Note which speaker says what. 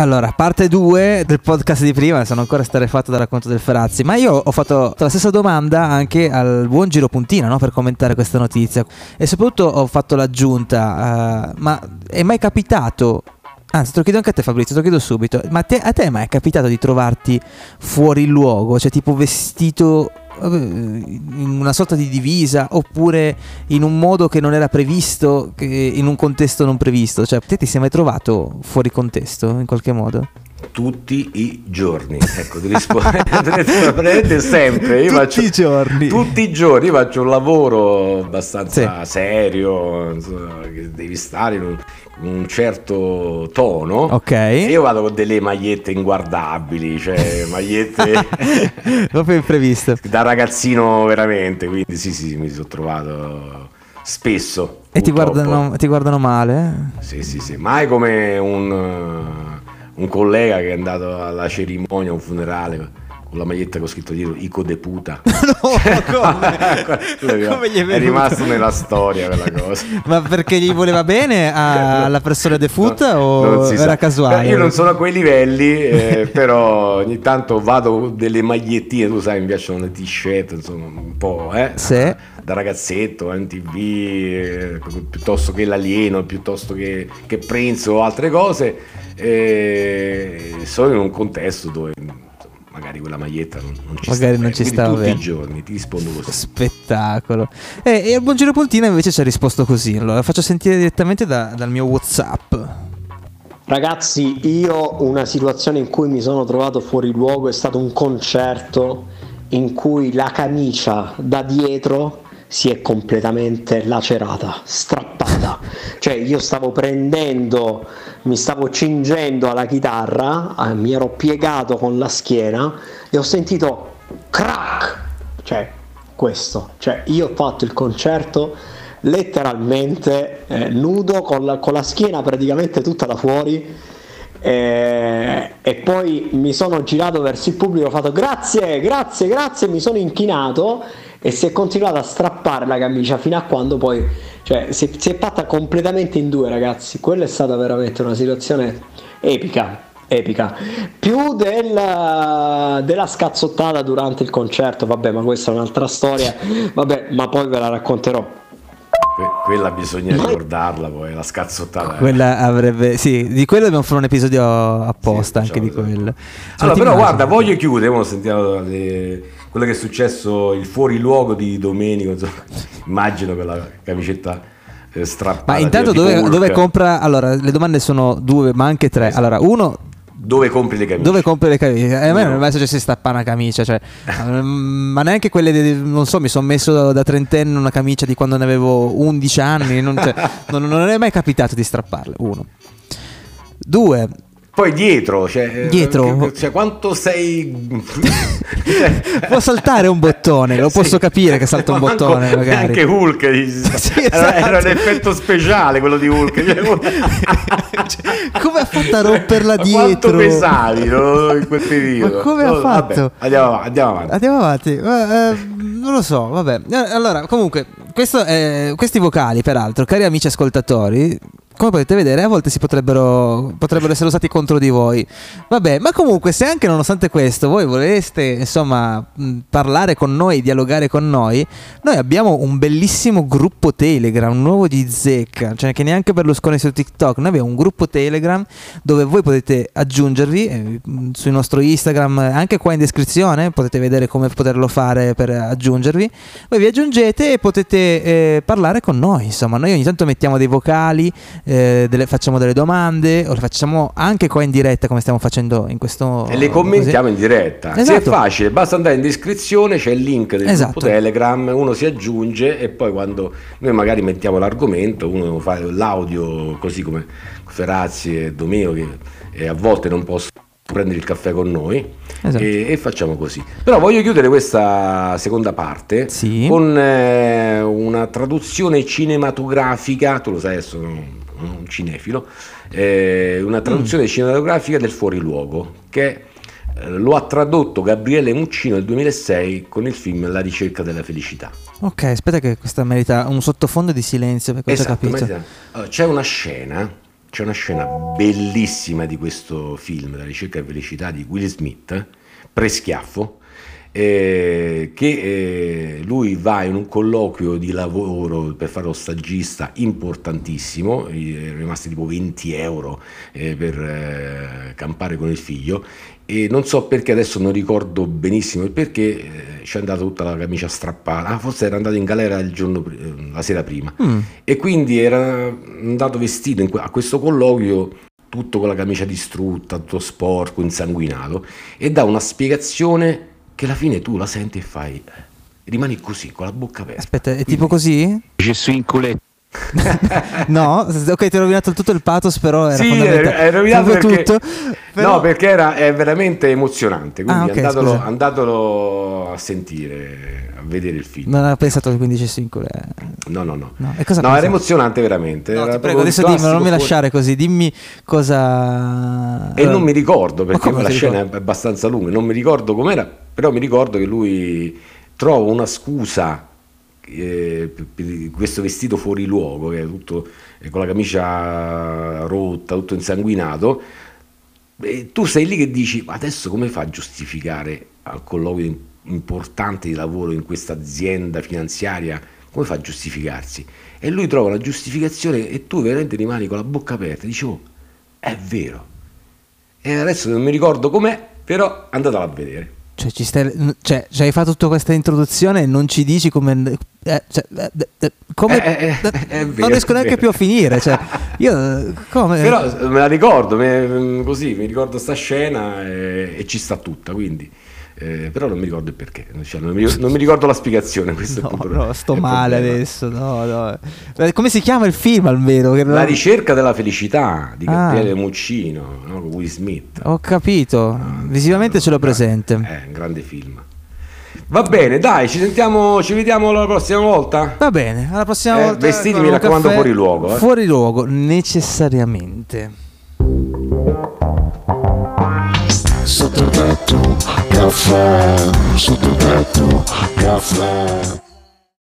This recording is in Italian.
Speaker 1: Allora, parte 2 del podcast di prima, sono ancora starefatto dal racconto del Ferazzi, ma io ho fatto la stessa domanda anche al buon Giro Puntina no? per commentare questa notizia e soprattutto ho fatto l'aggiunta, uh, ma è mai capitato Anzi, te lo chiedo anche a te Fabrizio, te lo chiedo subito. Ma te, a te è mai capitato di trovarti fuori luogo? Cioè tipo vestito in una sorta di divisa oppure in un modo che non era previsto, in un contesto non previsto? Cioè, te ti sei mai trovato fuori contesto in qualche modo?
Speaker 2: Tutti i giorni. Ecco, ti rispondo sempre. Io
Speaker 1: tutti
Speaker 2: faccio,
Speaker 1: i giorni.
Speaker 2: Tutti i giorni io faccio un lavoro abbastanza sì. serio, insomma, che devi stare in un, in un, certo tono.
Speaker 1: Ok.
Speaker 2: E io vado con delle magliette inguardabili, cioè magliette
Speaker 1: proprio impreviste.
Speaker 2: Da ragazzino veramente, quindi sì, sì, mi sono trovato spesso.
Speaker 1: E ti guardano, ti guardano, male?
Speaker 2: Sì, sì, sì, mai come un un collega che è andato alla cerimonia, a un funerale con la maglietta con scritto dietro Ico de puta.
Speaker 1: no, come? come
Speaker 2: è, è rimasto nella storia quella cosa.
Speaker 1: Ma perché gli voleva bene a, alla persona defunta no, o era sa. casuale?
Speaker 2: Io non sono a quei livelli, eh, però ogni tanto vado con delle magliettine, tu sai, mi piacciono le t-shirt, insomma, un po', eh?
Speaker 1: Sì.
Speaker 2: Da ragazzetto, MTV, eh, piuttosto che l'alieno, piuttosto che, che Prince o altre cose e sono in un contesto dove magari quella maglietta non, non ci
Speaker 1: magari
Speaker 2: sta
Speaker 1: non ci sta
Speaker 2: tutti
Speaker 1: bene.
Speaker 2: i giorni ti rispondo così.
Speaker 1: Spettacolo. E, e al Buongiro Pontina invece ci ha risposto così. Allora la faccio sentire direttamente da, dal mio whatsapp.
Speaker 3: Ragazzi io una situazione in cui mi sono trovato fuori luogo è stato un concerto in cui la camicia da dietro si è completamente lacerata, strappata. Cioè io stavo prendendo, mi stavo cingendo alla chitarra, eh, mi ero piegato con la schiena e ho sentito crack. Cioè questo, cioè io ho fatto il concerto letteralmente eh, nudo con la, con la schiena praticamente tutta da fuori e, e, poi mi sono girato verso il pubblico, ho fatto grazie, grazie, grazie, mi sono inchinato e si è continuato a strappare la camicia fino a quando poi cioè, si, si è fatta completamente in due ragazzi. Quella è stata veramente una situazione epica epica. Più del, della scazzottata durante il concerto vabbè ma questa è un'altra storia. Vabbè ma poi ve la racconterò.
Speaker 2: Quella bisogna ricordarla poi, la scazzottata.
Speaker 1: Quella avrebbe, sì, di quello dobbiamo fare un episodio apposta sì, anche di quello.
Speaker 2: Allora, però guarda, voglio chiudere, sentiamo le, quello che è successo, il fuoriluogo di Domenico, insomma, immagino con la camicetta eh, strappata.
Speaker 1: Ma intanto dove, dove, compra, allora le domande sono due, ma anche tre. Allora, uno,
Speaker 2: dove compri le camicie?
Speaker 1: Dove compri le camicie? Eh, a me non è mai successo di stappare una camicia, cioè, ma neanche quelle, di, non so, mi sono messo da trentenne una camicia di quando ne avevo 11 anni, non, cioè, non, non è mai capitato di strapparle, uno. Due,
Speaker 2: poi dietro, cioè,
Speaker 1: dietro.
Speaker 2: Cioè, quanto sei.
Speaker 1: Può saltare un bottone, lo posso capire che salta un bottone. Magari.
Speaker 2: Anche Hulk sì, esatto. era, era, un effetto speciale quello di Hulk. Cioè,
Speaker 1: come ha fatto a romperla dietro? Quanto
Speaker 2: pesavi no, in quel periodo?
Speaker 1: Ma come no, ha fatto?
Speaker 2: Vabbè, andiamo, avanti. Andiamo avanti.
Speaker 1: Andiamo avanti. Eh, non lo so, vabbè. Eh, allora, comunque, questo, eh, questi vocali, peraltro, cari amici ascoltatori, come potete vedere, a volte si potrebbero, potrebbero essere usati contro di voi. Vabbè, ma comunque, se anche nonostante questo voi voleste, insomma, parlare con noi, dialogare con noi, noi abbiamo un bellissimo gruppo Telegram, nuovo di Zecca, cioè che neanche Berlusconi su TikTok. Noi abbiamo un gruppo Telegram dove voi potete aggiungervi eh, sul nostro Instagram, anche qua in descrizione, potete vedere come poterlo fare per aggiungervi. Voi vi aggiungete e potete eh, parlare con noi. Insomma, noi ogni tanto mettiamo dei vocali eh, delle, facciamo delle domande o le facciamo anche qua in diretta come stiamo facendo in questo
Speaker 2: e le commentiamo così. in diretta esatto. se è facile basta andare in descrizione c'è il link del esatto. gruppo telegram uno si aggiunge e poi quando noi magari mettiamo l'argomento uno fa l'audio così come Ferazzi e Domeo che e a volte non possono prendere il caffè con noi esatto. e, e, facciamo così. Però voglio chiudere questa seconda parte
Speaker 1: sì.
Speaker 2: con eh, una traduzione cinematografica, tu lo sai adesso un cinefilo, eh, una traduzione mm. cinematografica del fuoriluogo che eh, lo ha tradotto Gabriele Muccino nel 2006 con il film La ricerca della felicità.
Speaker 1: Ok, aspetta che questa merita un sottofondo di silenzio perché
Speaker 2: esatto,
Speaker 1: ho capito.
Speaker 2: Merita. C'è una scena c'è una scena bellissima di questo film, La ricerca e felicità di Will Smith, pre-schiaffo, eh, che eh, lui va in un colloquio di lavoro per fare lo stagista importantissimo, è rimasti tipo 20 euro eh, per eh, campare con il figlio. E non so perché adesso non ricordo benissimo il perché eh, ci è andata tutta la camicia strappata, ah, forse era andato in galera il giorno, eh, la sera prima. Mm. e quindi era andato vestito que- a questo colloquio tutto con la camicia distrutta, tutto sporco, insanguinato e dà una spiegazione che alla fine tu la senti e fai eh, rimani così con la bocca aperta.
Speaker 1: Aspetta, è tipo così?
Speaker 2: Suis in culetto.
Speaker 1: no, ok, ti ho rovinato tutto il pathos, però era
Speaker 2: sì, è rovinato perché, tutto, però... no, perché era, è veramente emozionante. Quindi ah, okay, andatelo, andatelo, a sentire, a vedere il film.
Speaker 1: Non avevo pensato che quindi dicessi in cuore.
Speaker 2: No, no, no. No, no era emozionante veramente.
Speaker 1: No,
Speaker 2: era
Speaker 1: ti prego, adesso dimmi, non mi lasciare così. Dimmi cosa.
Speaker 2: E non mi ricordo perché la scena ricordo? è abbastanza lunga. Non mi ricordo com'era, però mi ricordo che lui trova una scusa eh, questo vestito fuori luogo, che è tutto eh, con la camicia rotta, tutto insanguinato, e tu sei lì che dici, ma adesso come fa a giustificare al colloquio importante di lavoro in questa azienda finanziaria, come fa a giustificarsi? E lui trova una giustificazione e tu veramente rimani con la bocca aperta, dici, oh, è vero. E adesso non mi ricordo com'è, però andatela a vedere.
Speaker 1: Cioè, ci stai, cioè, ci hai fatto tutta questa introduzione e non ci dici come. Eh, cioè, eh, eh come
Speaker 2: eh, eh
Speaker 1: non riesco neanche più a finire. Cioè, io, come...
Speaker 2: Però me la ricordo, me, così mi ricordo sta scena e, e ci sta tutta. Quindi. Eh, però non mi ricordo il perché, cioè, non, mi, non, mi, ricordo la spiegazione. Questo
Speaker 1: no, no, sto male adesso. No, no. Eh, come si chiama il film almeno?
Speaker 2: La non... ricerca della felicità di Gabriele ah. Muccino, no? Will Smith.
Speaker 1: Ho capito, ah, visivamente ce l'ho presente.
Speaker 2: È un grande film. Va bene, dai, ci sentiamo, ci vediamo la prossima volta.
Speaker 1: Va bene, alla prossima
Speaker 2: eh,
Speaker 1: volta.
Speaker 2: Vestiti, mi raccomando, caffè, fuori luogo.
Speaker 1: Eh. Fuori luogo, necessariamente. Sottotetto caffè, sottotetto caffè.